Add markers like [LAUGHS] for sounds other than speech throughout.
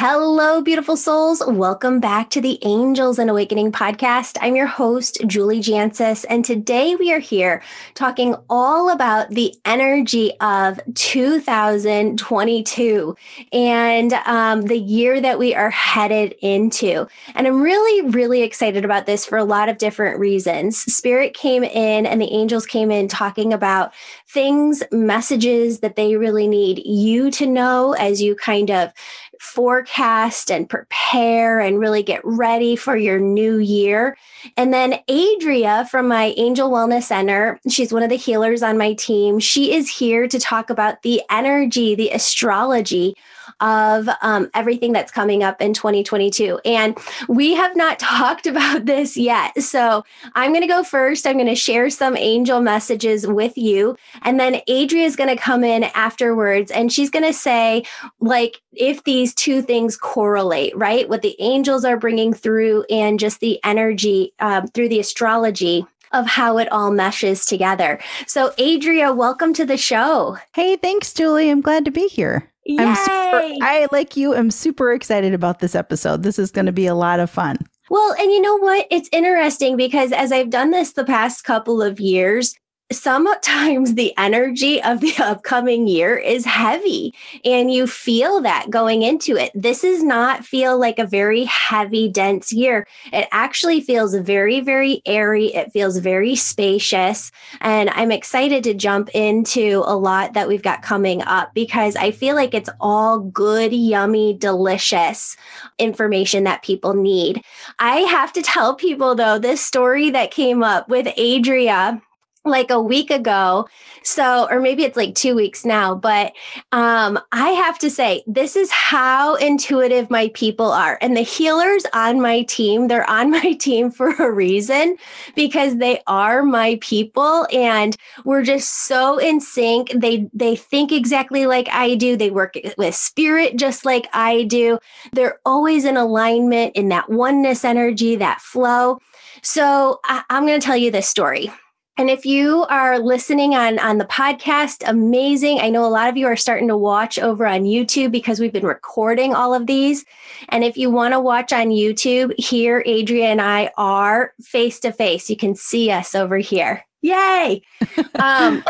Hello, beautiful souls. Welcome back to the Angels and Awakening podcast. I'm your host, Julie Jancius, and today we are here talking all about the energy of 2022 and um, the year that we are headed into. And I'm really, really excited about this for a lot of different reasons. Spirit came in and the angels came in talking about things, messages that they really need you to know as you kind of forecast and prepare and really get ready for your new year. And then Adria from my Angel Wellness Center, she's one of the healers on my team. She is here to talk about the energy, the astrology of um, everything that's coming up in 2022. And we have not [LAUGHS] talked about this yet. So I'm going to go first. I'm going to share some angel messages with you. And then Adria is going to come in afterwards and she's going to say, like, if these two things correlate, right? What the angels are bringing through and just the energy um, through the astrology of how it all meshes together. So, Adria, welcome to the show. Hey, thanks, Julie. I'm glad to be here. Yay! I'm super, I, like you, I'm super excited about this episode. This is going to be a lot of fun. Well, and you know what? It's interesting because as I've done this the past couple of years, sometimes the energy of the [LAUGHS] upcoming year is heavy and you feel that going into it. This does not feel like a very heavy, dense year. It actually feels very, very airy. It feels very spacious. And I'm excited to jump into a lot that we've got coming up because I feel like it's all good, yummy, delicious information that people need. I have to tell people though, this story that came up with Adria like a week ago. So, or maybe it's like two weeks now, but um, I have to say, this is how intuitive my people are. And the healers on my team, they're on [LAUGHS] my team for a reason because they are my people and we're just so in sync. They they think exactly like I do. They work with spirit just like I do. They're always in alignment in that oneness energy, that flow. So I, I'm going to tell you this story. And if you are listening on, on the podcast, amazing. I know a lot of you are starting to watch over on YouTube because we've been recording all of these. And if you want to watch on YouTube, here, Adria and I are face to face. You can see us over here. Yay. [LAUGHS] um,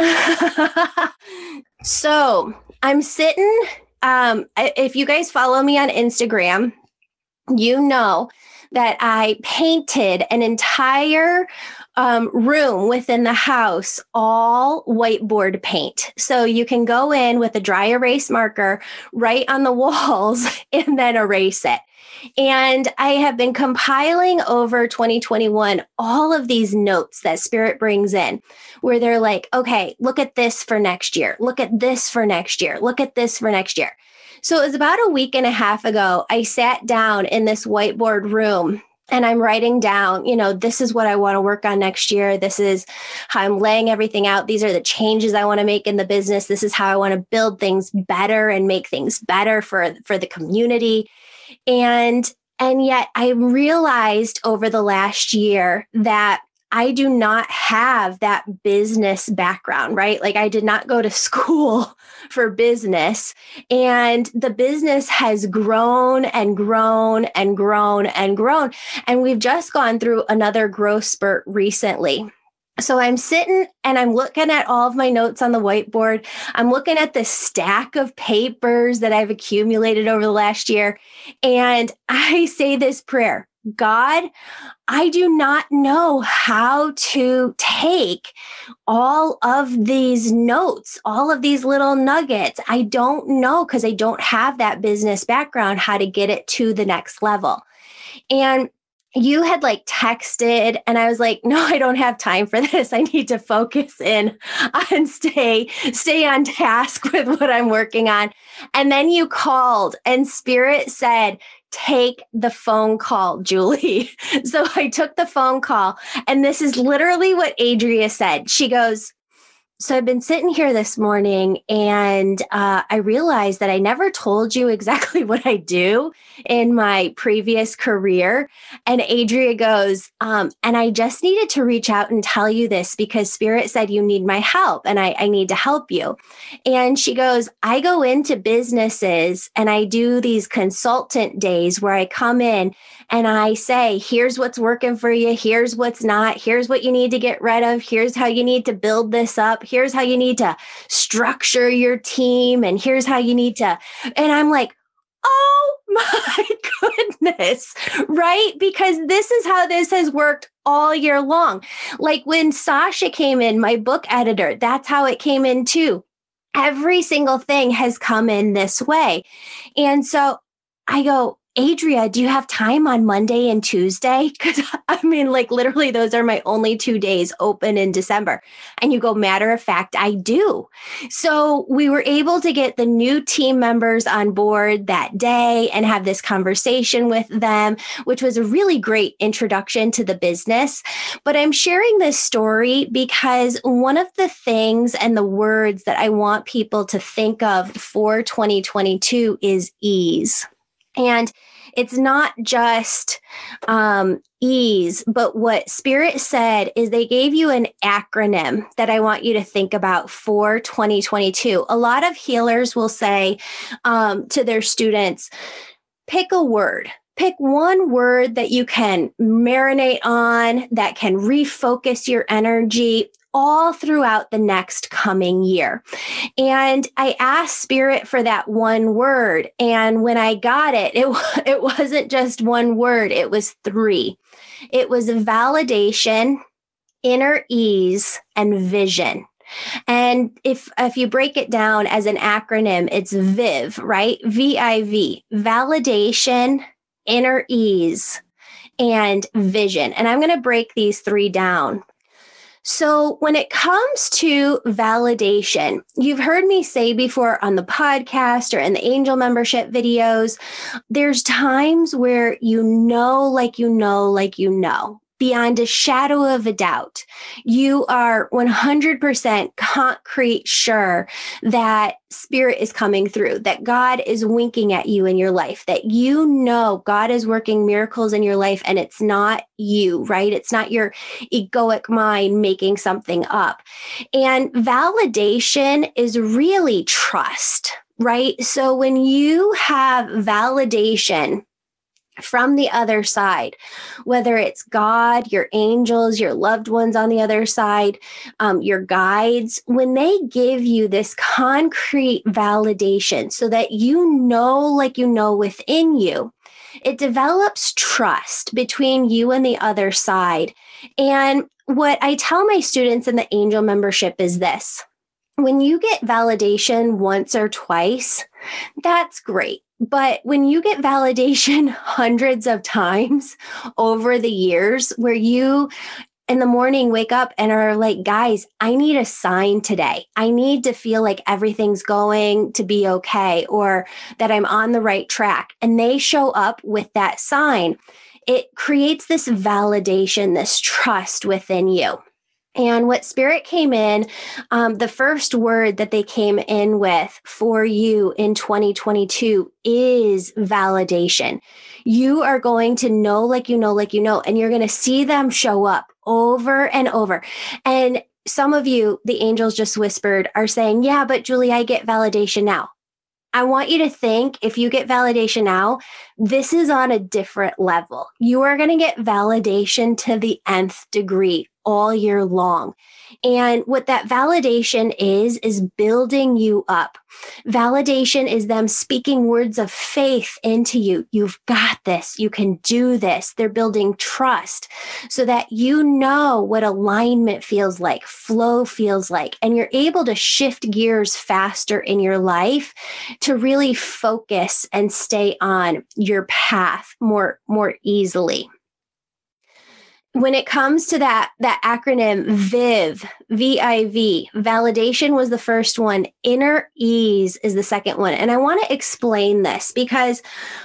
[LAUGHS] so I'm sitting. Um, if you guys follow me on Instagram, you know that I painted an entire um, room within the house all whiteboard paint. So you can go in with a dry erase marker, write on the [LAUGHS] walls, and then erase it. And I have been compiling over 2021 all of these notes that Spirit brings in, where they're like, okay, look at this for next year. Look at this for next year. Look at this for next year. So it was about a week and a half ago. I sat down in this whiteboard room and I'm writing down, you know, this is what I want to work on next year. This is how I'm laying everything out. These are the changes I want to make in the business. This is how I want to build things better and make things better for for the community. And and yet I realized over the last year that I do not have that business background, right? Like I did not go to [LAUGHS] school for business. And the business has grown and grown and grown and grown. And we've just gone through another growth spurt recently. So I'm sitting and I'm looking at all of my notes on the whiteboard. I'm looking at the stack of papers that I've accumulated over the last year. And [LAUGHS] I say this prayer God, I do not know how to take all of these notes, all of these little nuggets. I don't know because I don't have that business background how to get it to the next level. And you had like texted and I was like, no, I don't have time for this. I need to focus in and [LAUGHS] stay, stay on task with what I'm working on. And then you called and spirit said, take the phone call, [LAUGHS] Julie. So I took the phone call, and this is literally what Adria said. She goes, so I've been sitting here this morning and uh, I realized that I never told you [LAUGHS] exactly what I do in my previous career. And Adria goes, um, and I just needed to reach out and tell you this because Spirit said you need my help and I, I need to help you. And she goes, I go into businesses and I do these consultant days where I come in and I say, here's what's working for you, here's what's not, here's what you need to get rid of, here's how you need to build this up, here's how you need to structure your team, and here's how you need to. And I'm like, oh [LAUGHS] my goodness, right? Because this is how this has worked all year long. Like when Sasha came in, my book editor, that's how it came in too. Every single thing has come in this way. And so I go, Adria, do you have time on Monday and Tuesday? [LAUGHS] Because I mean, like literally, those are my only two days open in December. And you go, matter of fact, I do. So we were able to get the new team members on board that day and have this conversation with them, which was a really great introduction to the business. But I'm sharing this story because one of the things and the words that I want people to think of for 2022 is ease. And it's not just um, ease, but what Spirit said is they gave you an acronym that I want you to think about for 2022. A lot of healers will say um, to their students, pick a word pick one word that you can marinate on that can refocus your energy all throughout the next coming year. And I asked Spirit for that one word. And when I got it, it, [LAUGHS] it wasn't just one word, it was three. It was validation, inner ease, and vision. And if if you break it down as an acronym, it's VIV, right? V I V, validation, inner ease, and vision. And I'm going to break these three down. So, when it comes to validation, you've heard me say before on the podcast or in the angel membership videos, there's times where you know, like you know, like you know, beyond a shadow of a doubt. You are 100% concrete sure that spirit is coming through, that God is winking at you in your life, that you know God is working miracles in your life and it's not you, right? It's not your egoic mind making something up. And validation is really trust. Right. So when you have validation from the other side, whether it's God, your angels, your loved ones on the other side, um, your guides, when they give you this concrete validation so that you know, like you know within you, it develops trust between you and the other side. And what I tell my students in the angel membership is this when you get validation once or twice, that's great. But when you get validation [LAUGHS] hundreds of times over the years, where you in the morning wake up and are like, guys, I need a sign today. I need to feel like everything's going to be okay or that I'm on the right track. And they show up with that sign. It creates this validation, this trust within you. And what spirit came in, um, the first word that they came in with for you in 2022 is validation. You are going to know, like you know, like you know, and you're going to see them show up over and over. And some of you, the angels just whispered, are saying, Yeah, but Julie, I get validation now. I want you to think if you get validation now, this is on a different level. You are going to get validation to the nth degree all year long. And what that validation is, is building you up. Validation is them speaking words of faith into you. You've got this. You can do this. They're building trust so that you know what alignment feels like, flow feels like, and you're able to shift gears faster in your life to really focus and stay on your path more, more easily. When it comes to that that acronym viv viv validation was the first one. Inner ease is the second one. And i want to explain this because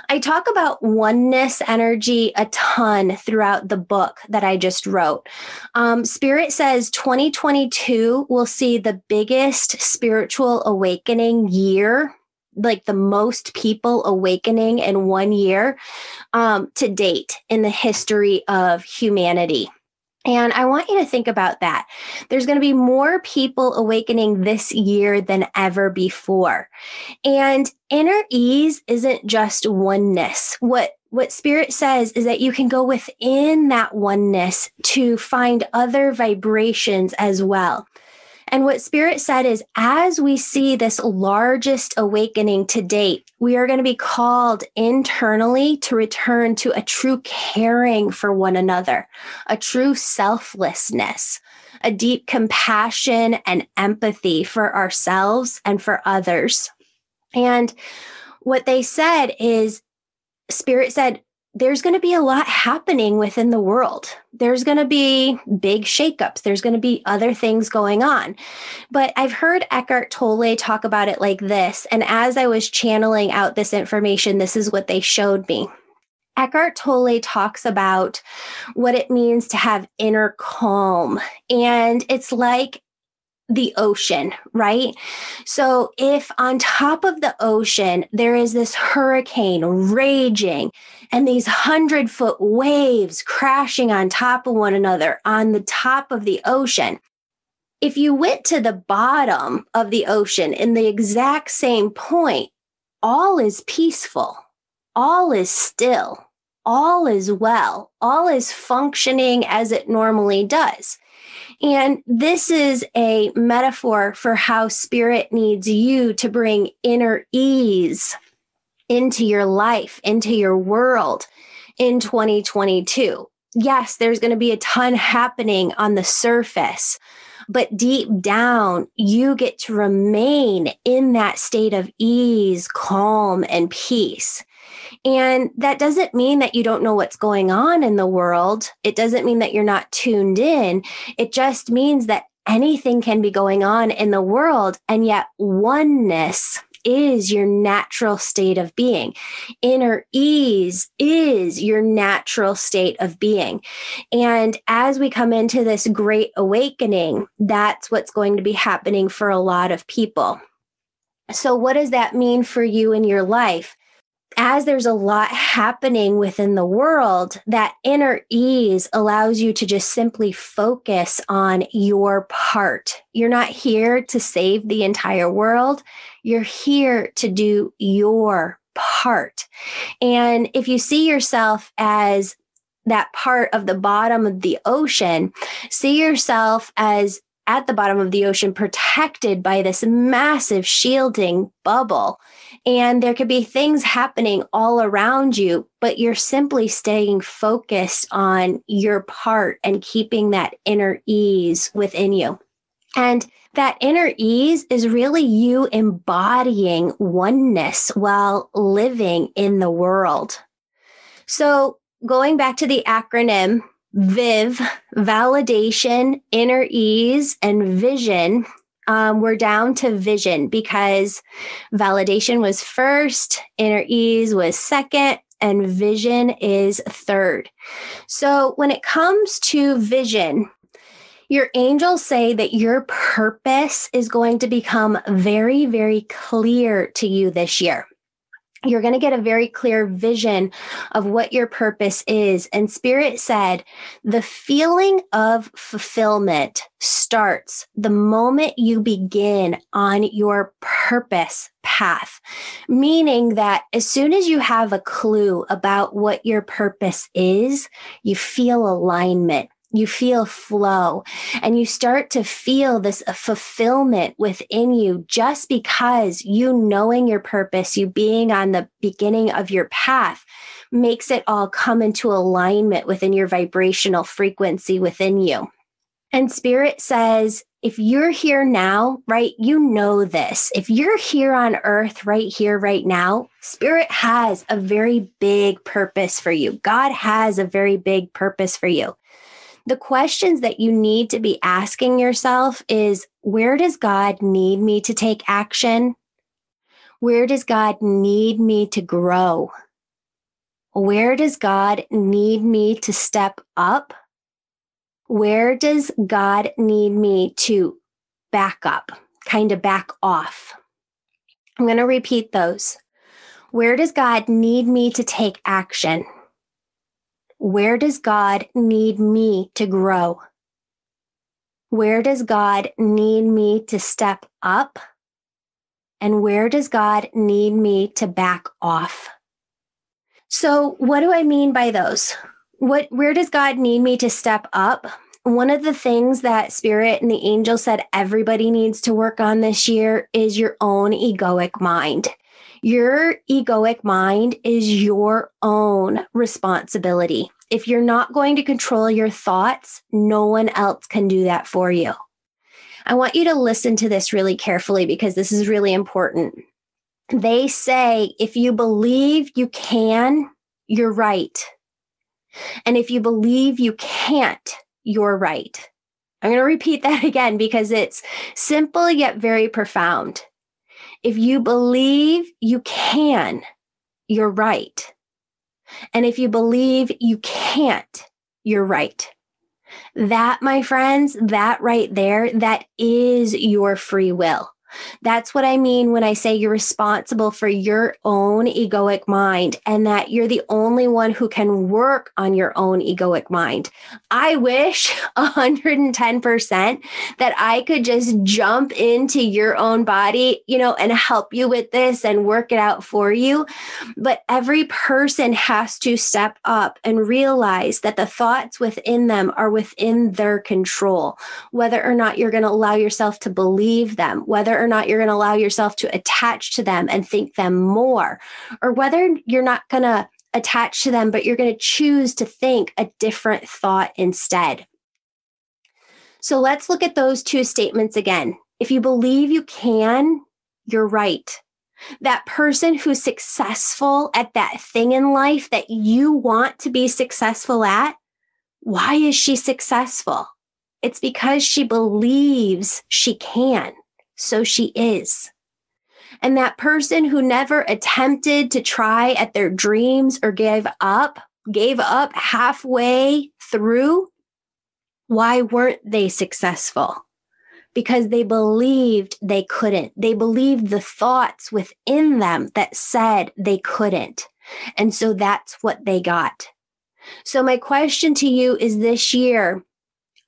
i talk about oneness energy a ton throughout the book that i just wrote. Um, spirit says 2022 will see the biggest spiritual awakening year like the most people awakening in one year um, to date in the history of humanity. And I want you to think about that. There's going to be more people awakening this year than ever before. And inner ease isn't just oneness. What what spirit says is that you can go within that oneness to find other vibrations as well. And what Spirit said is, as we see this largest awakening to date, we are going to be called internally to return to a true caring for one another, a true selflessness, a deep compassion and empathy for ourselves and for others. And what they said is, Spirit said, there's going to be a lot happening within the world. There's going to be big shakeups. There's going to be other things going on. But I've heard Eckhart Tolle talk about it like this. And as I was channeling out this information, this is what they showed me. Eckhart Tolle talks about what it means to have inner calm. And it's like the ocean, right? So if on top of the ocean there is this hurricane raging and these hundred foot waves crashing on top of one another on the top of the ocean, if you went to the bottom of the ocean in the exact same point, all is peaceful, all is still, all is well, all is functioning as it normally does. And this is a metaphor for how spirit needs you to bring inner ease into your life, into your world in 2022. Yes, there's going to be a ton happening on the surface, but deep down, you get to remain in that state of ease, calm, and peace. And that doesn't mean that you don't know what's going on in the world. It doesn't mean that you're not tuned in. It just means that anything can be going on in the world, and yet oneness is your natural state of being. Inner ease is your natural state of being. And as we come into this great awakening, that's what's going to be happening for a lot of people. So, what does that mean for you in your life? As there's a lot happening within the world, that inner ease allows you to just simply focus on your part. You're not here to save the entire world. You're here to do your part. And if you see yourself as that part of the bottom of the ocean, see yourself as at the bottom of the ocean, protected by this massive shielding bubble. And there could be things happening all around you, but you're simply staying focused on your part and keeping that inner ease within you. And that inner ease is really you embodying oneness while living in the world. So, going back to the acronym VIV, validation, inner ease, and vision. Um, we're down to vision because validation was first, inner ease was second, and vision is third. So when it comes to vision, your angels say that your purpose is going to become very, very clear to you this year you're going to get a very clear vision of what your purpose is. And Spirit said, the feeling of fulfillment starts the moment you begin on your purpose path, meaning that as soon as you have a clue about what your purpose is, you feel alignment you feel flow and you start to feel this uh, fulfillment within you just because you knowing your purpose, you being on the beginning of your path makes it all come into alignment within your vibrational frequency within you. And spirit says, if you're here now, right, you know this. If you're here on earth right here, right now, spirit has a very big purpose for you. God has a very big purpose for you. The questions that you need to be asking yourself is where does God need me to take action? Where does God need me to grow? Where does God need me to step up? Where does God need me to back up, kind of back off? I'm going to repeat those. Where does God need me to take action? Where does God need me to grow? Where does God need me to step up? And where does God need me to back off? So, what do I mean by those? What where does God need me to step up? One of the things that Spirit and the angel said everybody needs to work on this year is your own egoic mind. Your egoic mind is your own responsibility. If you're not going to control your thoughts, no one else can do that for you. I want you to listen to this really carefully because this is really important. They say if you believe you can, you're right. And if you believe you can't, you're right. I'm going to repeat that [LAUGHS] again because it's simple yet very profound. If you believe you can, you're right. And if you believe you can't, you're right. That, my friends, that right there, that is your free will. That's what I mean when I say you're responsible for your own egoic mind and that you're the only one who can work on your own egoic mind. I wish [LAUGHS] 110% that I could just jump into your own body, you know, and help you with this and work it out for you. But every person has to step up and realize that the thoughts within them are within their control, whether or not you're going to allow yourself to believe them, whether or not you're going to allow yourself to attach to them and think them more, or whether you're not going to attach to them, but you're going to choose to think a different thought instead. So let's look at those two statements again. If you believe you can, you're right. That person who's successful at that thing in life that you want to be successful at, why is she successful? It's because she believes she can so she is. And that person who never attempted to try at their dreams or gave up, gave up halfway through, why weren't they successful? Because they believed they couldn't. They believed the thoughts within them that said they couldn't. And so that's what they got. So, my question to you is this year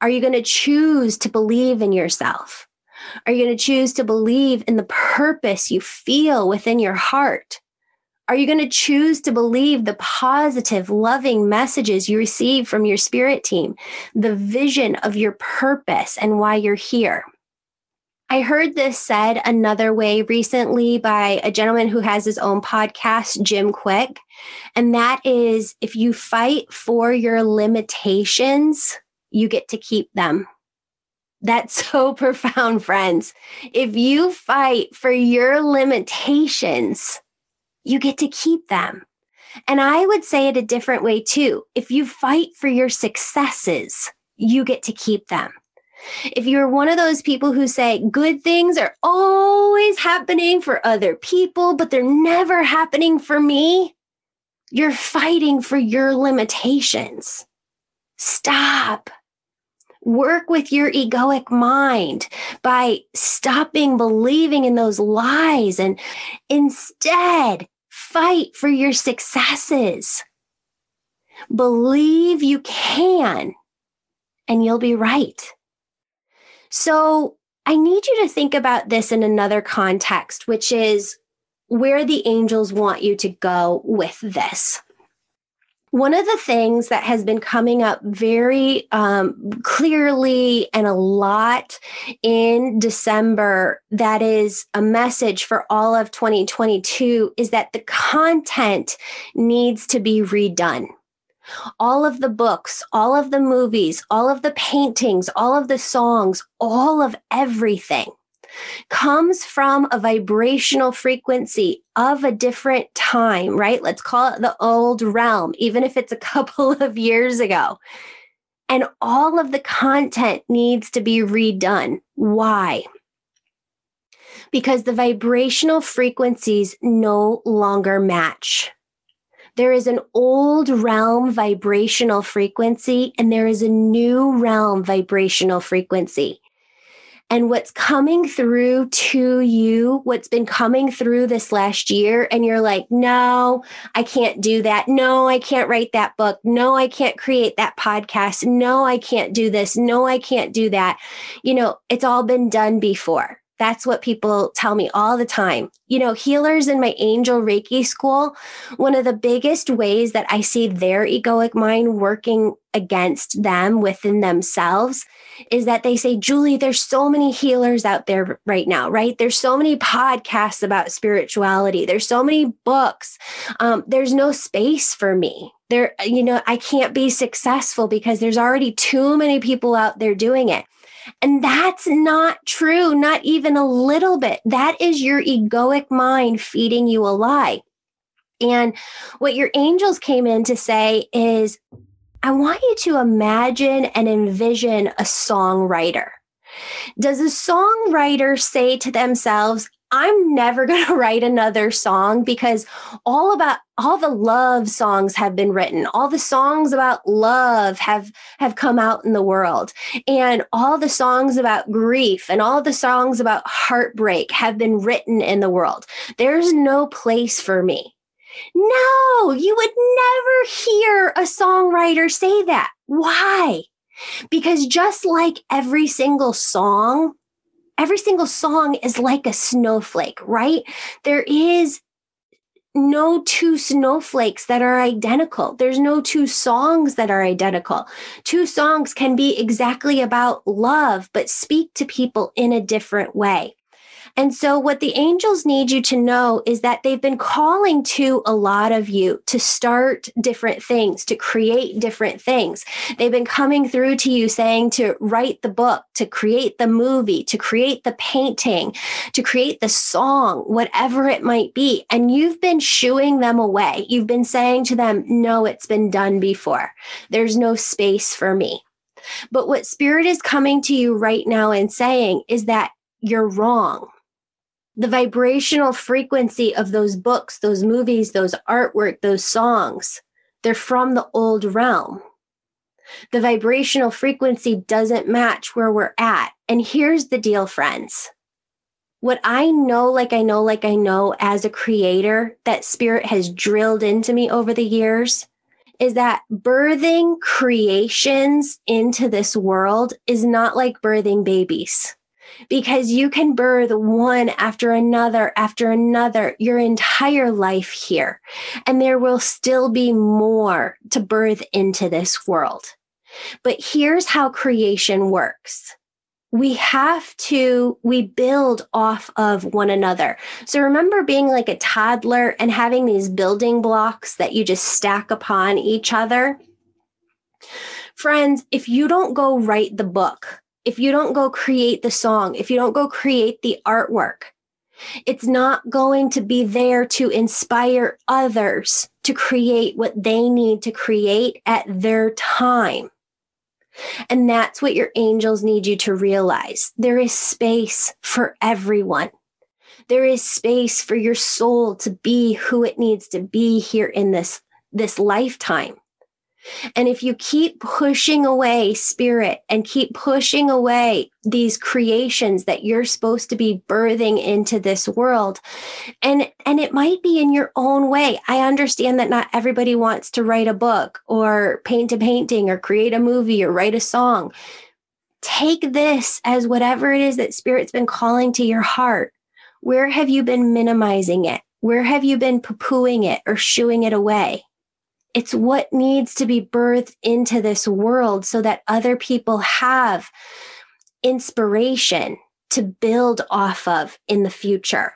are you going to choose to believe in yourself? Are you going to choose to believe in the purpose you feel within your heart? Are you going to choose to believe the positive, loving messages you receive from your spirit team, the vision of your purpose and why you're here? I heard this said another way recently by a gentleman who has his own podcast, Jim Kwik. And that is if you fight for your limitations, you get to keep them. That's [LAUGHS] so profound, friends. If you fight for your limitations, you get to keep them. And I would say it a different way too. If you fight for your successes, you get to keep them. If you're one of those people who say good things are always happening for other people, but they're never happening for me, you're fighting for your limitations. Stop. Work with your egoic mind by stopping believing in those lies and instead fight for your successes. Believe you can, and you'll be right. So, I need you to think about this in another context, which is where the angels want you to go with this. One of the things that has been coming up very um, clearly and a lot in December that is a message for all of 2022 is that the content needs to be redone. All of the books, all of the movies, all of the paintings, all of the songs, all of everything comes from a vibrational frequency of a different time, right? Let's call it the old realm, even if it's a [LAUGHS] couple of years ago. and all of the content needs to be redone. Why? Because the vibrational frequencies no longer match. There is an old realm vibrational frequency and there is a new realm vibrational frequency and what's coming through to you, what's been coming through this last year, and you're like, no, I can't do that. No, I can't write that book. No, I can't create that podcast. No, I can't do this. No, I can't do that. You know, it's all been done before. That's what people tell me all the time. You know, healers in my angel Reiki school, one of the biggest ways that I see their egoic mind working against them within themselves is that they say, Julie, there's so many healers out there right now, right? There's so many podcasts about spirituality. There's so many books. Um, there's no space for me. There, you know, I can't be successful because there's already too many people out there doing it. And that's not true, not even a little bit. That is your egoic mind feeding you a lie. And what your angels came in to say is, I want you to imagine and envision a songwriter. Does a songwriter say to themselves, I'm never [LAUGHS] going to write another song because all about all the love songs have been written. All the songs about love have have come out in the world. And all the songs about grief and all the songs about heartbreak have been written in the world. There's no place for me. No, you would never hear a songwriter say that. Why? Because just like every single song every single song is like a snowflake, right? There is no two snowflakes that are identical. There's no two songs that are identical. Two songs can be exactly about love, but speak to people in a different way. And so, what the angels need you to know is that they've been calling to a lot of you to start different things, to create different things. They've been coming through to you saying to write the book, to create the movie, to create the painting, to create the song, whatever it might be. And you've been shooing them away. You've been saying to them, no, it's been done before. There's no space for me. But what spirit is coming to you right now and saying is that you're wrong the vibrational frequency of those books, those movies, those artwork, those songs, they're from the old realm. The vibrational frequency doesn't match where we're at. And here's the deal, friends. What I know, like I know, like I know as a creator, that spirit has drilled into me over the years is that birthing creations into this world is not like birthing babies because you can birth one after another after another your entire life here. And there will still be more to birth into this world. But here's how creation works we have to we build off of one another so remember being like a toddler and having these building blocks that you just stack upon each other friends if you don't go write the book if you don't go create the song, if you don't go create the artwork, it's not going to be there to inspire others to create what they need to create at their time. And that's what your angels need you to realize. There is space for everyone. There is space for your soul to be who it needs to be here in this, this lifetime. And if you keep pushing away spirit and keep pushing away these creations that you're supposed to be birthing into this world, and, and it might be in your own way. I understand that not everybody wants to write a book or paint a painting or create a movie or write a song. Take this as whatever it is that spirit's been calling to your heart. Where have you been minimizing it? Where have you been poo pooing it or shooing it away? It's what needs to be birthed into this world so that other people have inspiration to build off of in the future.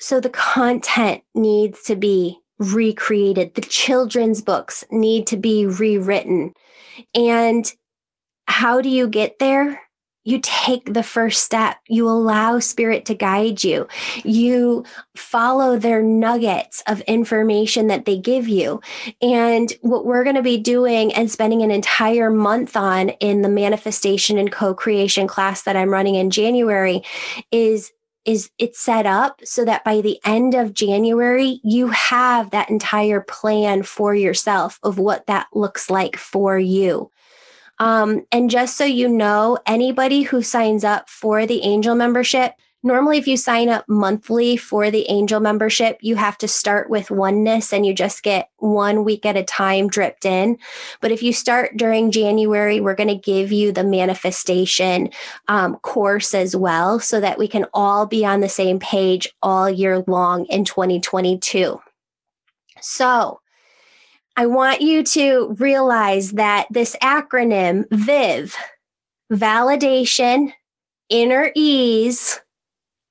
So the content needs to be recreated. The children's books need to be rewritten. And how do you get there? You take the first step. You allow spirit to guide you. You follow their nuggets of information that they give you. And what we're going to be doing and spending an entire month on in the manifestation and co-creation class that I'm running in January is is it's set up so that by the end of January, you have that entire plan for yourself of what that looks like for you. Um, and just so you know, anybody who signs up for the angel membership, normally if you sign up monthly for the angel membership, you have to start with oneness and you just get one week at a time dripped in. But if you start during January, we're going to give you the manifestation um, course as well so that we can all be on the same page all year long in 2022. So, I want you to realize that this acronym, VIV, validation, inner ease,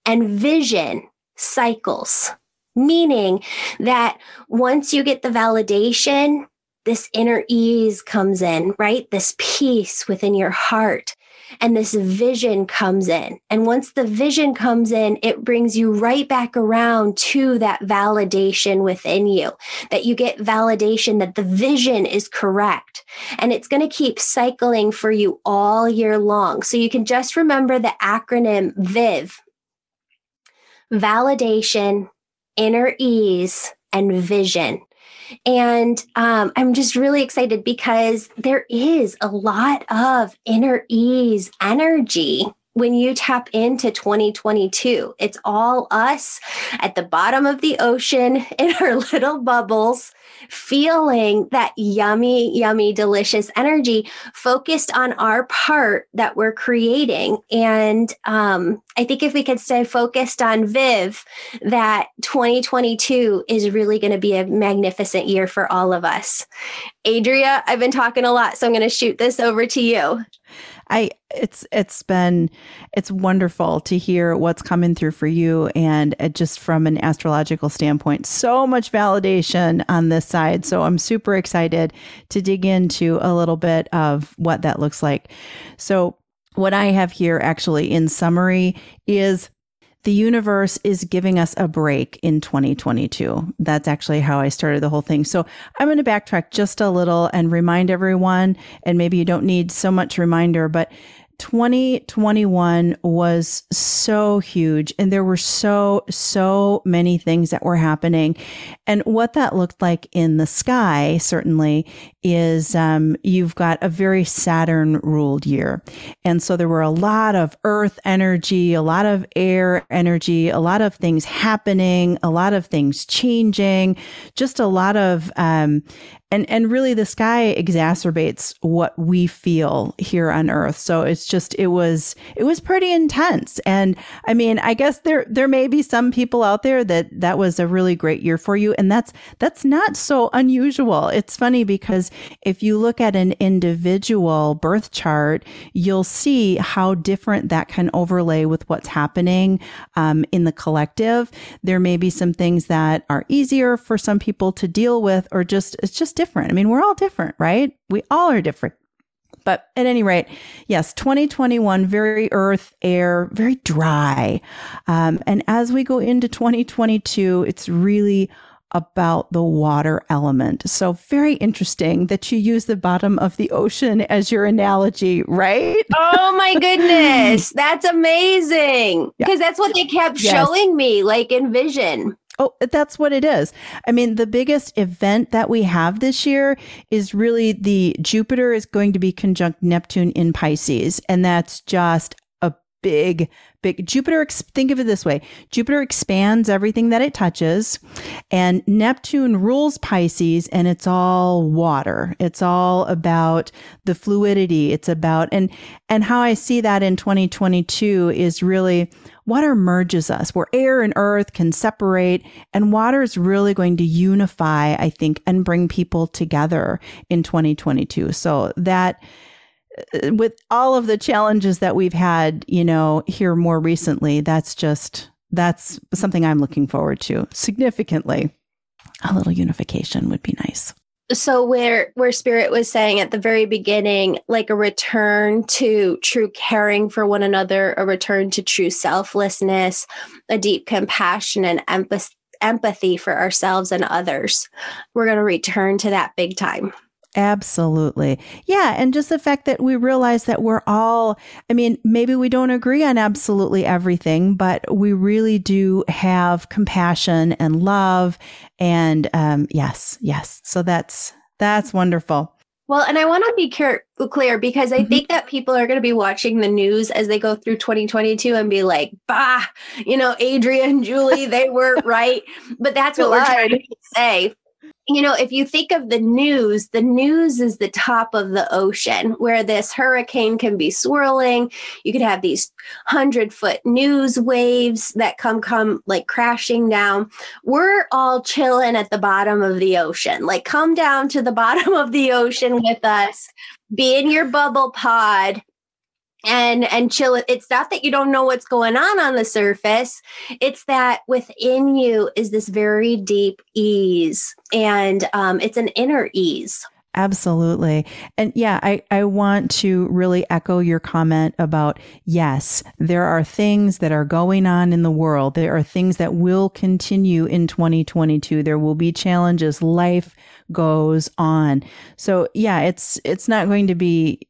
and vision cycles, meaning that once you get the validation, this inner ease comes in, right? This peace within your heart and this vision comes in. And once the vision comes in, it brings you right back around to that validation within you, that you get validation that the vision is correct. And it's going to keep cycling for you all year long. So you can just remember the acronym VIV validation, inner ease, and vision. And um, I'm just really excited because there is a lot of inner ease energy when you tap into 2022. It's all us at the bottom of the ocean [LAUGHS] in our little bubbles feeling that yummy, yummy, delicious energy focused on our part that we're creating. And um, I think if we could stay focused on Viv, that 2022 is really going to be a magnificent year for all of us. Adria, I've been talking a lot, so I'm going to shoot this over to you. I it's it's been it's wonderful to hear what's coming through for you and just from an astrological standpoint so much validation on this side so I'm super excited to dig into a little bit of what that looks like. So what I have here actually in summary is the universe is giving us a break in 2022. That's actually how I started the whole thing. So I'm going to backtrack just a little and remind everyone, and maybe you don't need so much reminder, but 2021 was so huge and there were so, so many things that were happening. And what that looked like in the sky, certainly, is um, you've got a very Saturn ruled year. And so there were a lot of earth energy, a lot of air energy, a lot of things happening, a lot of things changing, just a lot of um, and and really the sky exacerbates what we feel here on earth. So it's just it was it was pretty intense. And i mean i guess there there may be some people out there that that was a really great year for you. And that's that's not so unusual. It's funny because if you look at an individual birth chart you'll see how different that can overlay with what's happening um, in the collective. There may be some things that are easier for some people to deal with or just it's just different different. I mean, we're all different, right? We all are different. But at any rate, yes, 2021, very earth, air, very dry. Um, and as we go into 2022, it's really about the water element. So very interesting that you use the bottom of the ocean as your analogy, right? Oh my [LAUGHS] goodness. That's amazing. Because yeah. that's what they kept yes. showing me, like in vision. Oh, that's what it is. I mean, the biggest event that we have this year is really the Jupiter is going to be conjunct Neptune in Pisces. And that's just a big, big Jupiter. Think of it this way Jupiter expands everything that it touches, and Neptune rules Pisces, and it's all water. It's all about the fluidity. It's about, and, and how I see that in 2022 is really water merges us where air and earth can separate and water is really going to unify, I think, and bring people together in 2022. So that uh, with all of the challenges that we've had, you know, here more recently, that's just, that's something I'm looking forward to significantly. A little unification would be nice. So where where spirit was saying at the very beginning like a return to true caring for one another a return to true selflessness a deep compassion and empathy empathy for ourselves and others. We're going to return to that big time Absolutely. Yeah. And just the fact that we realize that we're all, I mean, maybe we don't agree on absolutely everything, but we really do have compassion and love. And um, yes, yes. So that's, that's wonderful. Well, and I want to be clear, clear because I mm-hmm. think that people are going to be watching the news as they go through 2022 and be like, bah, you know, Adrian, Julie, they were [LAUGHS] right. But that's what we're trying to say you know, if you think of the news, the news is the top of the ocean where this hurricane can be swirling. You could have these hundred foot news waves that come, come like crashing down. We're all chilling at the bottom of the ocean. Like, come down to the [LAUGHS] bottom of the ocean with us, be in your bubble pod, and and chill it's not that you don't know what's going on on the surface it's that within you is this very deep ease and um, it's an inner ease Absolutely. And yeah, I, I want to really echo your comment about yes, there are things that are going on in the world. There are things that will continue in 2022. There will be challenges. Life goes on. So yeah, it's, it's not going to be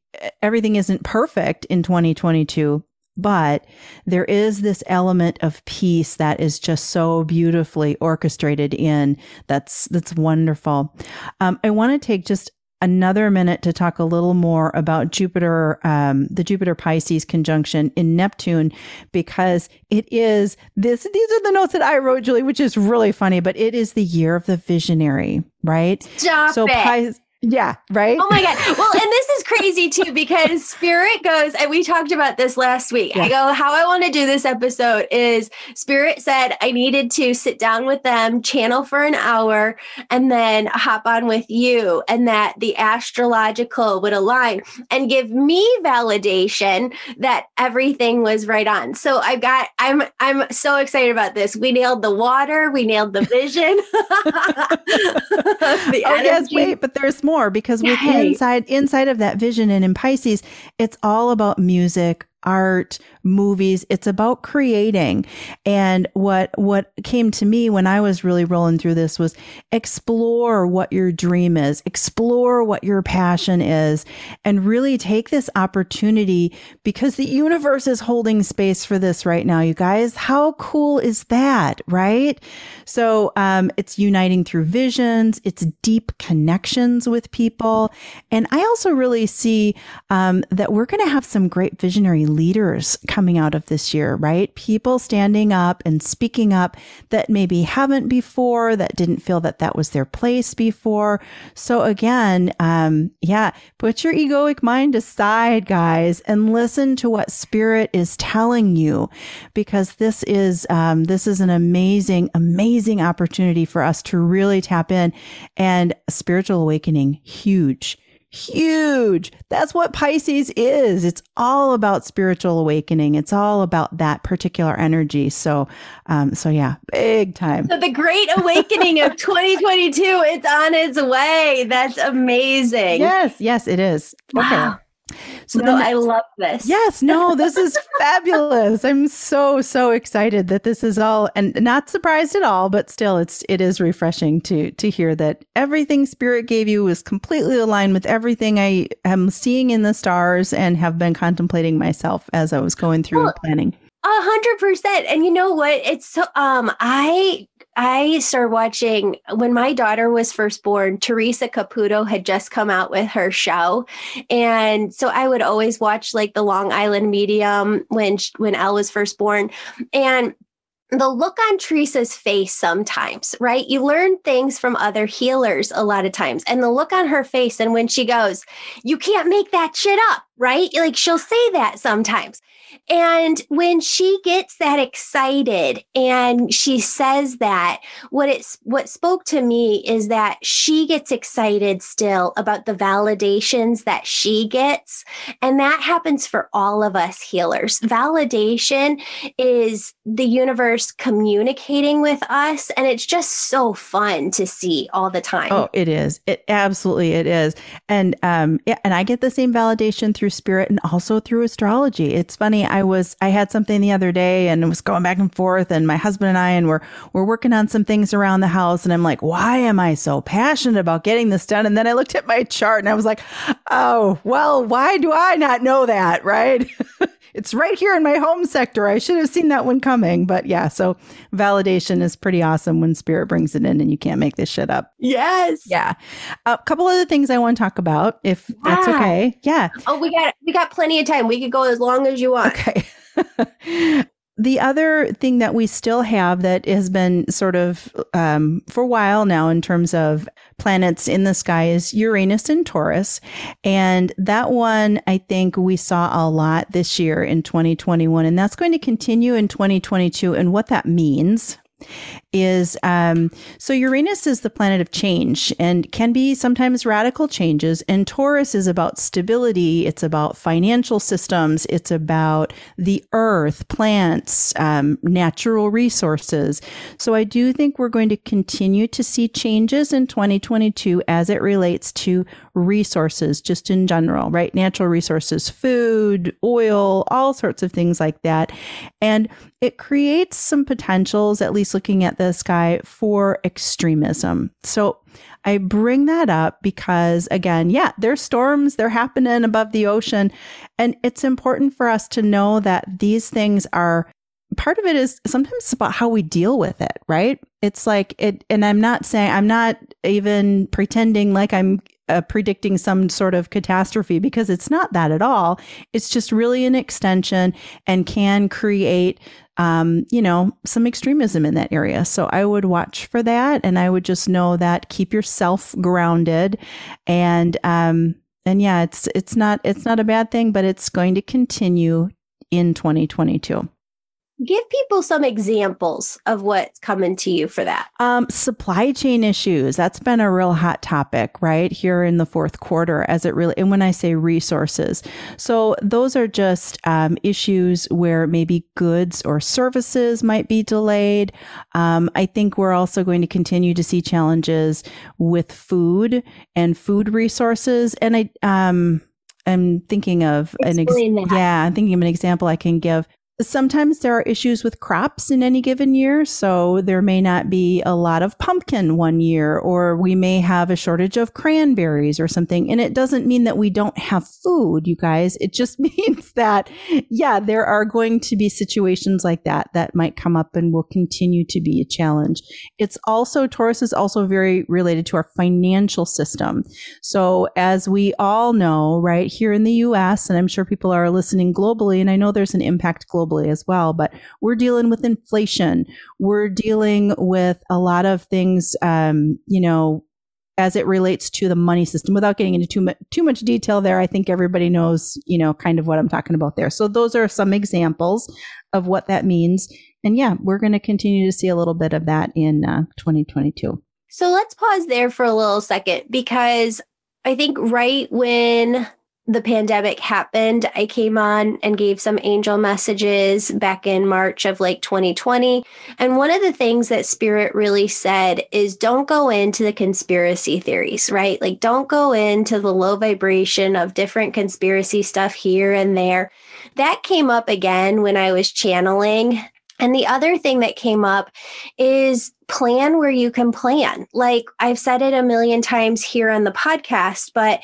everything isn't perfect in 2022 but there is this element of peace that is just so beautifully orchestrated in. That's that's wonderful. Um, i want to take just another minute to talk a little more about jupiter um, the jupiter pisces conjunction in neptune because it is this these are the notes that i wrote julie which is really funny but it is the year of the visionary right? Stop so it. Pis- yeah, right. Oh my God. Well, and this is crazy too because Spirit goes, and we talked about this last week. Yeah. I go, how I want to do this episode is Spirit said I needed to sit down with them, channel for an hour, and then hop on with you, and that the astrological would align and give me validation that everything was right on. So I've got, I'm, I'm so excited about this. We nailed the water, we nailed the vision. [LAUGHS] [LAUGHS] Oh, the oh, energy. yes, wait, but there's more more because with inside inside of that vision and in Pisces, it's all about music, art, movies. It's about creating. And what, what came to me when I was really rolling through this was explore what your dream is, explore what your passion is, and really take this opportunity because the universe is holding space for this right now, you guys. How cool is that? Right. So, um, it's uniting through visions. It's deep connections with people. And I also really see, um, that we're going to have some great visionary leaders coming out of this year, right? People standing up and speaking up that maybe haven't before, that didn't feel that that was their place before. So again, um, yeah, put your egoic mind aside, guys, and listen to what spirit is telling you, because this is, um, this is an amazing, amazing opportunity for us to really tap in and spiritual awakening, huge huge. That's what Pisces is. It's all about spiritual awakening. It's all about that particular energy. So, um, so yeah, big time. So the great awakening of [LAUGHS] 2022, it's on its way. That's amazing. Yes, yes, it is. Okay. Wow. So no, I love this. Yes, no, this is [LAUGHS] fabulous. I'm so so excited that this is all and not surprised at all, but still it's it is refreshing to to hear that everything spirit gave you was completely aligned with everything I am seeing in the stars and have been contemplating myself as I was going through well, planning. A hundred percent. And you know what? It's so um I I started watching when my daughter was first born. Teresa Caputo had just come out with her show, and so I would always watch like the Long Island Medium when when Elle was first born, and the look on Teresa's face sometimes, right? You learn things from other healers a lot of times. And the look on her face, and when she goes, You can't make that shit up, right? Like she'll say that sometimes. And when she gets that excited and she says that, what it's what spoke to me is that she gets excited still about the validations that she gets. And that happens for all of us healers. Validation is the universe communicating with us. And it's just so fun to see all the time. Oh, it is. It absolutely it is. And um yeah, and I get the same validation through spirit and also through astrology. It's funny. I was I had something the other day and it was going back and forth and my husband and I and we're we're working on some things around the house and I'm like, why am I so passionate about getting this done? And then I looked at my chart and I was like, oh, well, why do I not know that? Right. [LAUGHS] it's right here in my home sector. I should have seen that one coming. But yeah, so validation is pretty awesome when spirit brings it in and you can't make this shit up. Yes. Yeah. A couple other things I want to talk about, if yeah. that's okay. Yeah. Oh, we got we got plenty of time. We could go as long as you want. Okay. [LAUGHS] the other thing that we still have that has been sort of um, for a while now in terms of planets in the sky is Uranus and Taurus. And that one, I think we saw a lot this year in 2021. And that's going to continue in 2022. And what that means is um, so Uranus is the planet of change and can be sometimes radical changes. And Taurus is about stability. It's about financial systems. It's about the earth, plants, um, natural resources. So I do think we're going to continue to see changes in 2022 as it relates to resources, just in general, right? Natural resources, food, oil, all sorts of things like that. And it creates some potentials, at least looking at the sky, for extremism. So I bring that up because, again, yeah, there's storms, they're happening above the ocean. And it's important for us to know that these things are part of it is sometimes about how we deal with it, right? It's like it, and I'm not saying, I'm not even pretending like I'm uh, predicting some sort of catastrophe because it's not that at all. It's just really an extension and can create, um, you know, some extremism in that area. So I would watch for that, and I would just know that keep yourself grounded, and um, and yeah, it's it's not it's not a bad thing, but it's going to continue in 2022 give people some examples of what's coming to you for that. Um, supply chain issues. That's been a real hot topic, right? Here in the fourth quarter, as it really, and when I say resources. So those are just um, issues where maybe goods or services might be delayed. Um, I think we're also going to continue to see challenges with food and food resources. And I, um, I'm thinking of Explain an ex- yeah, I'm thinking of an example I can give. Sometimes there are issues with crops in any given year. So there may not be a lot of pumpkin one year, or we may have a shortage of cranberries or something. And it doesn't mean that we don't have food, you guys. It just [LAUGHS] means that, yeah, there are going to be situations like that that might come up and will continue to be a challenge. It's also, Taurus is also very related to our financial system. So as we all know, right here in the US, and I'm sure people are listening globally, and I know there's an impact globally globally as well. But we're dealing with inflation. We're dealing with a lot of things, um, you know, as it relates to the money system without getting into too much too much detail there i think everybody knows you know kind of what i'm talking about there so those are some examples of what that means and yeah we're going to continue to see a little bit of that in uh, 2022 so let's pause there for a little second because i think right when the pandemic happened, I came on and gave some angel messages back in March of like 2020. And one of the things that Spirit really said is don't go into the conspiracy theories, right? Like, don't go into the low vibration of different conspiracy stuff here and there. That came up again when I was channeling and the other thing that came up is plan where you can plan. Like I've said it a million times here on the podcast, but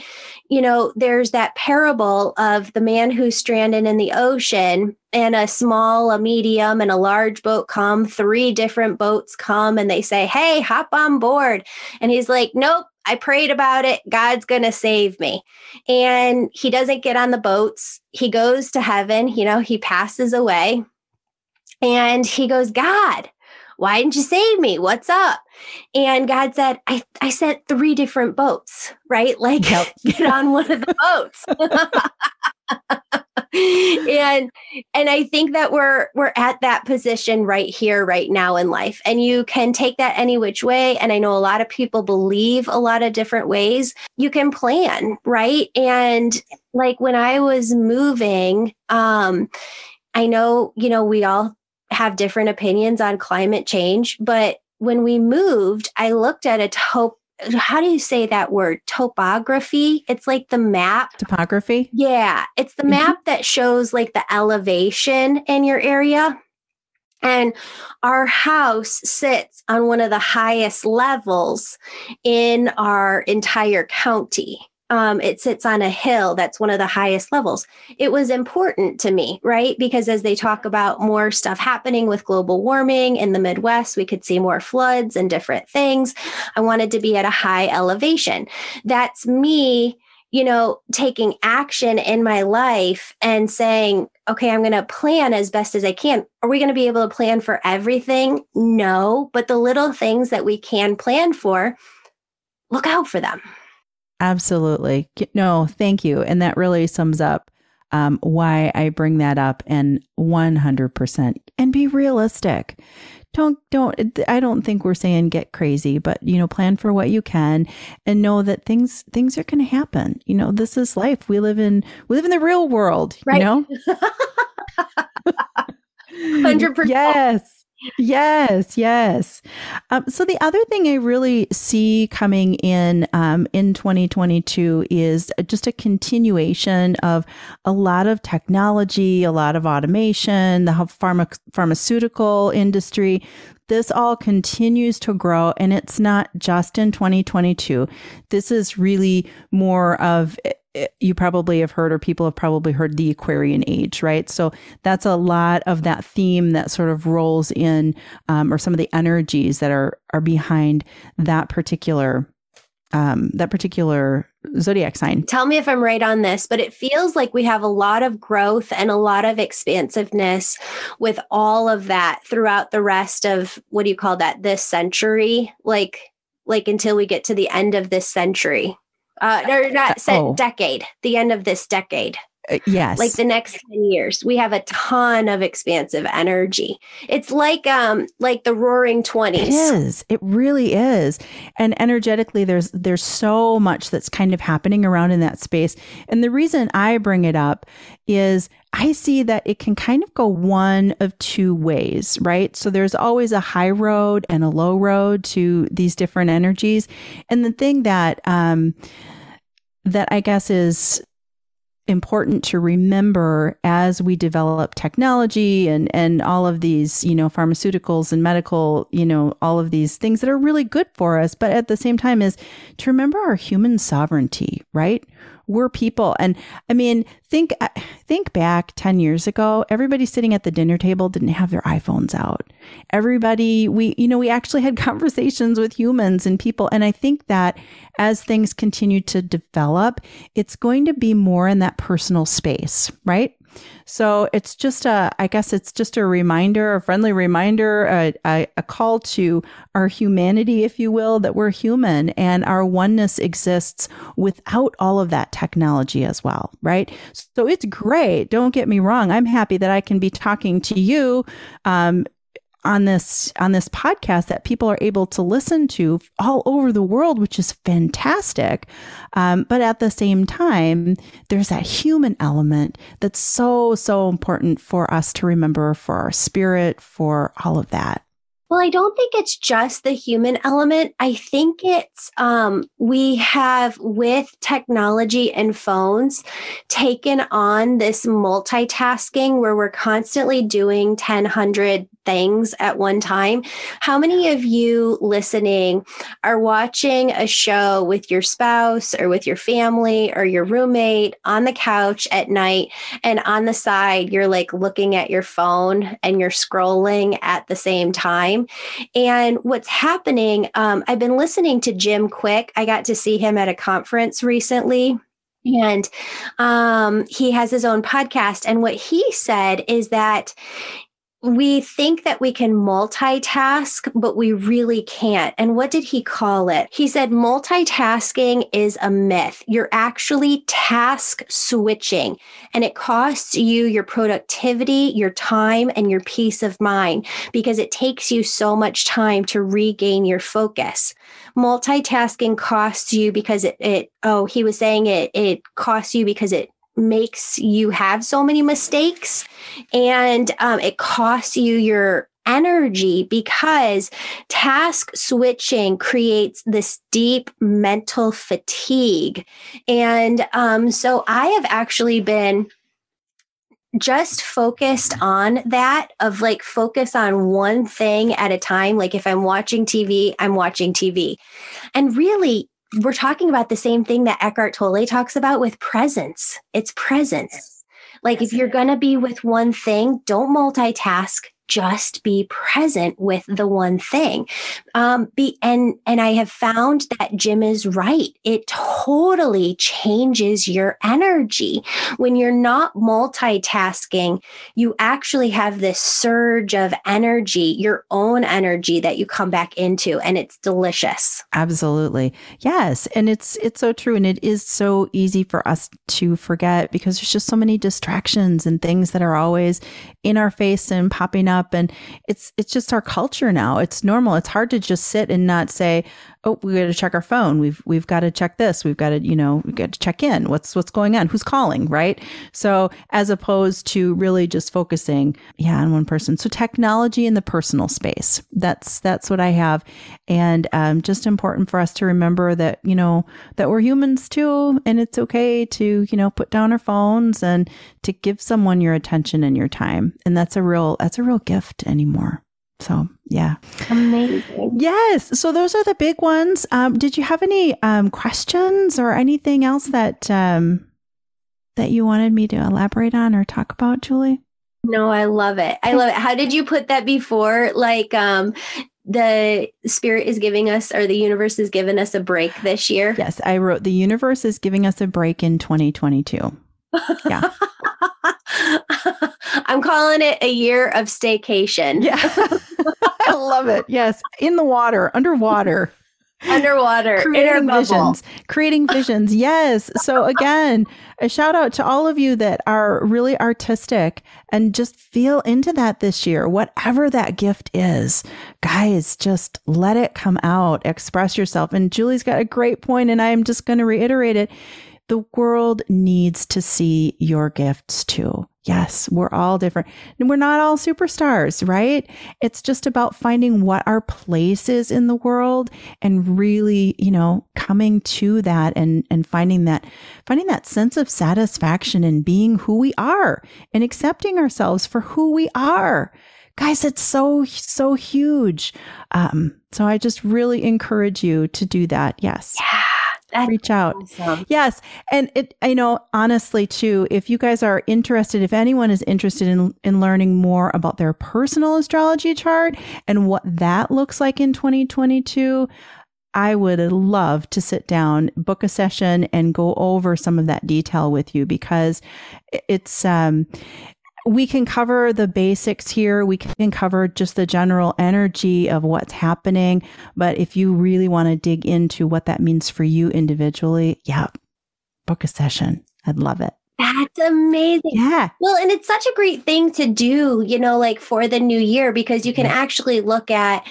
you know, there's that parable of the man who's stranded in the ocean and a small, a medium, and a large boat come, three different boats come and they say, Hey, hop on board. And he's like, Nope, I prayed about it. God's going to save me. And he doesn't get on the boats. He goes to heaven, you know, he passes away. And he goes, God, why didn't you save me? What's up? And God said, I, I sent three different boats, right? Like, yep. [LAUGHS] get on one of the boats. [LAUGHS] and and I think that we're we're at that position right here right now in life and you can take that any which way and I know a lot of people believe a lot of different ways you can plan right and like when I was moving um I know you know we all have different opinions on climate change but when we moved I looked at a top how do you say that word? Topography. It's like the map. Topography? Yeah. It's the mm-hmm. map that shows like the elevation in your area. And our house sits on one of the highest levels in our entire county um, it sits on a hill that's one of the highest levels. It was important to me, right? Because as they talk about more stuff happening with global warming in the Midwest, we could see more floods and different things. I wanted to be at a high elevation. That's me you know, taking action in my life and saying, okay, I'm going to plan as best as I can. Are we going to be able to plan for everything? No, but the little things that we can plan for, look out for them. Absolutely. No, thank you. And that really sums up um, why I bring that up and 100% and be realistic. Don't, don't, I don't think we're saying get crazy, but, you know, plan for what you can and know that things, things are going to happen. You know, this is life. We live in, we live in the real world, right. you know? [LAUGHS] 100%. Yes. Yes, yes. Um, so the other thing I really see coming in um, in 2022 is just a continuation of a lot of technology, a lot of automation, the pharma- pharmaceutical industry. This all continues to grow, and it's not just in 2022. This is really more of you probably have heard, or people have probably heard the Aquarian age, right? So that's a lot of that theme that sort of rolls in, um, or some of the energies that are are behind that particular um, that particular zodiac sign. Tell me if I'm right on this, but it feels like we have a lot of growth and a lot of expansiveness with all of that throughout the rest of what do you call that? This century, like like until we get to the end of this century uh, or not said oh. decade, the end of this decade. Uh, yes. Like the next 10 years, we have a ton of expansive energy. It's like um like the roaring 20s. It is. It really is. And energetically there's there's so much that's kind of happening around in that space. And the reason I bring it up is I see that it can kind of go one of two ways, right? So there's always a high road and a low road to these different energies. And the thing that um that I guess is important to remember as we develop technology and and all of these you know pharmaceuticals and medical you know all of these things that are really good for us. But at the same time is to remember our human sovereignty right we're people. And I mean, think uh, think back 10 years ago, everybody sitting at the dinner table didn't have their iPhones out. Everybody we you know, we actually had [LAUGHS] conversations with humans and people and I think that as things continue to develop, it's going to be more in that personal space, right? So it's just a, I guess it's just a reminder, a friendly reminder, a, a, a, call to our humanity, if you will, that we're human and our oneness exists without all of that technology as well, right? So it's great. Don't get me wrong. I'm happy that I can be talking to you um, on this on this podcast that people are able to listen to all over the world, which is fantastic. Um, but at the same time, there's that human element that's so so important for us to remember for our spirit, for all of that. Well, I don't think it's just the human element. I think it's um, we have with technology and phones taken on this multitasking where we're constantly doing 10, 100 things at one time. How many of you listening are watching a show with your spouse or with your family or your roommate on the couch at night and on the side you're like looking at your phone and you're scrolling at the same time? And what's happening, um, I've been listening to Jim Kwik. I got to see him at a conference recently. And um, he has his own podcast. And what he said is that we think that we can multitask, but we really can't. And what did he call it? He said multitasking is a myth. You're actually task switching, and it costs you your productivity, your time, and your peace of mind because it takes you so much time to regain your focus. Multitasking costs you because it, it oh, he was saying it, it costs you because it makes you have so many mistakes and um, it costs you your energy because task switching creates this deep mental fatigue. And um, so I have actually been just focused on that of like focus on one thing at a time like if i'm watching tv i'm watching tv and really we're talking about the same thing that Eckhart Tolle talks about with presence. It's presence. Like if you're going to be with one thing, don't multitask, just be present with the one thing. Um, be and and I have found that Jim is right. It totally changes your energy when you're not multitasking. You actually have this surge of energy, your own energy that you come back into, and it's delicious. Absolutely, yes, and it's it's so true, and it is so easy for us to forget because there's just so many distractions and things that are always in our face and popping up up and it's it's just our culture now. It's normal. It's hard to just sit and not say oh we got to check our phone. We've we've got to check this. We've got to you know we got to check in. What's what's going on? Who's calling right? So as opposed to really just focusing yeah on one person. So technology in the personal space. That's that's what i have. And um, just important for us to remember that you know that we're humans too and it's okay to you know put down our phones and to give someone your attention and your time. And that's a real that's a real gift anymore so yeah. Amazing. Yes. So those are the big ones. Um, did you have any um, questions or anything else that um, that you wanted me to elaborate on or talk about, Julie? No, I love it. I love it. How did you put that before? Like um the spirit is giving us or the universe is giving us a break this year. Yes, I wrote the universe is giving us a break in 2022. Yeah. [LAUGHS] I'm calling it a year of staycation. Yeah. [LAUGHS] I love it. Yes. In the water, underwater. Underwater, creating visions, creating visions. Yes. So again, a shout out to all of you that are really artistic and just feel into that this year, whatever that gift is. Guys, just let it come out, express yourself. And Julie's got a great point, and I am just going to reiterate it the world needs to see your gifts too. Yes, we're all different. And we're not all superstars, right? It's just about finding what our place is in the world and really, you know, coming to that and and finding that finding that sense of satisfaction in being who we are and accepting ourselves for who we are. Guys, it's so so huge. Um so I just really encourage you to do that. Yes. Yeah. That's reach out. Awesome. Yes. And it, I know, honestly, too, if you guys are interested, if anyone is interested in, in learning more about their personal astrology chart and what that looks like in 2022, I would love to sit down, book a session and go over some of that detail with you because it's, um, we can cover the basics here. We can cover just the general energy of what's happening. But if you really want to dig into what that means for you individually, yeah, book a session. I'd love it. That's amazing. Yeah. Well, and it's such a great thing to do, you know, like for the new year, because you can actually look at,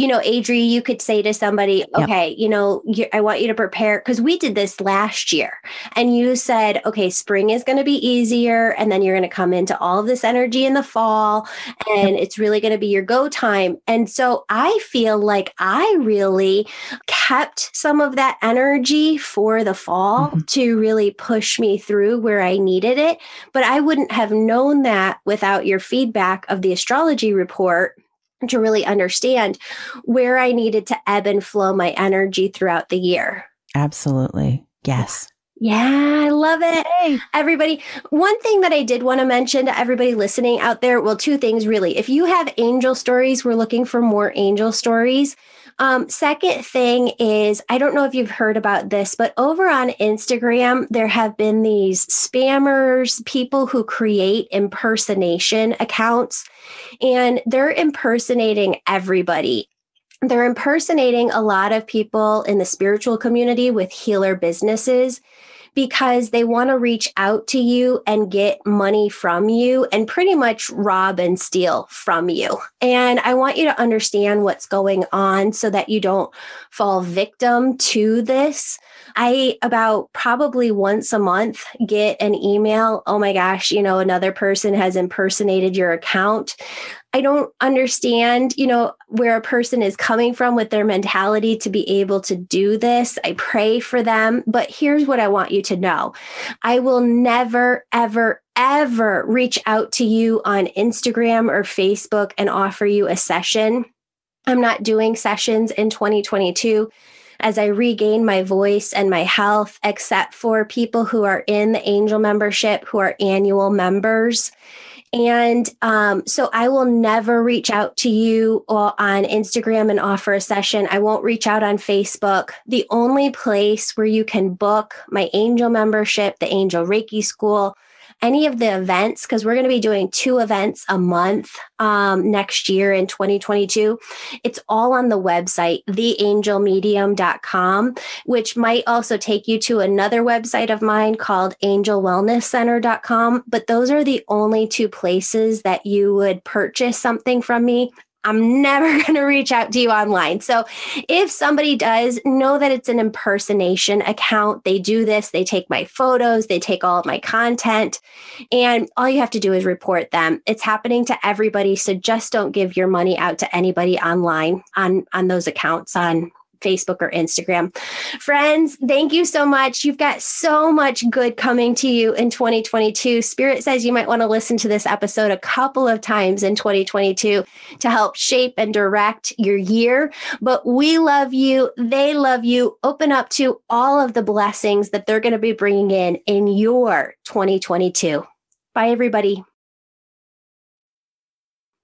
you know, Adri, you could say to somebody, okay, yep. you know, I want you to prepare because we did this last year and you said, okay, spring is going to be easier. And then you're going to come into all of this energy in the fall and yep. it's really going to be your go time. And so I feel like I really kept some of that energy for the fall mm-hmm. to really push me through where I needed it. But I wouldn't have known that without your feedback of the astrology report to really understand where I needed to ebb and flow my energy throughout the year. Absolutely. Yes. Yeah, I love it. Hey. Everybody, one thing that I did want to mention to everybody listening out there well, two things really. If you have angel stories, we're looking for more angel stories. Um, second thing is, I don't know if you've heard about this, but over on Instagram, there have been these spammers, people who create impersonation accounts, and they're impersonating everybody. They're impersonating a lot of people in the spiritual community with healer businesses because they want to reach out to you and get money from you and pretty much rob and steal from you. And I want you to understand what's going on so that you don't fall victim to this. I about probably once a month get an email, oh my gosh, you know, another person has impersonated your account. I don't understand, you know, where a person is coming from with their mentality to be able to do this. I pray for them, but here's what I want you to know. I will never ever ever reach out to you on Instagram or Facebook and offer you a session. I'm not doing sessions in 2022 as I regain my voice and my health, except for people who are in the angel membership, who are annual members. And um, so I will never reach out to you on Instagram and offer a session. I won't reach out on Facebook. The only place where you can book my angel membership, the Angel Reiki School, any of the events, because we're going to be doing two events a month um, next year in 2022. It's all on the website, theangelmedium.com, which might also take you to another website of mine called angelwellnesscenter.com. But those are the only two places that you would purchase something from me. I'm never [LAUGHS] going to reach out to you online. So if somebody does, know that it's an impersonation account. They do this, they take my photos, they take all of my content, and all you have to do is report them. It's happening to everybody. So just don't give your money out to anybody online on, on those accounts on Facebook or Instagram. Friends, thank you so much. You've got so much good coming to you in 2022. Spirit says you might want to listen to this episode a couple of times in 2022 to help shape and direct your year. But we love you. They love you. Open up to all of the blessings that they're going to be bringing in in your 2022. Bye, everybody.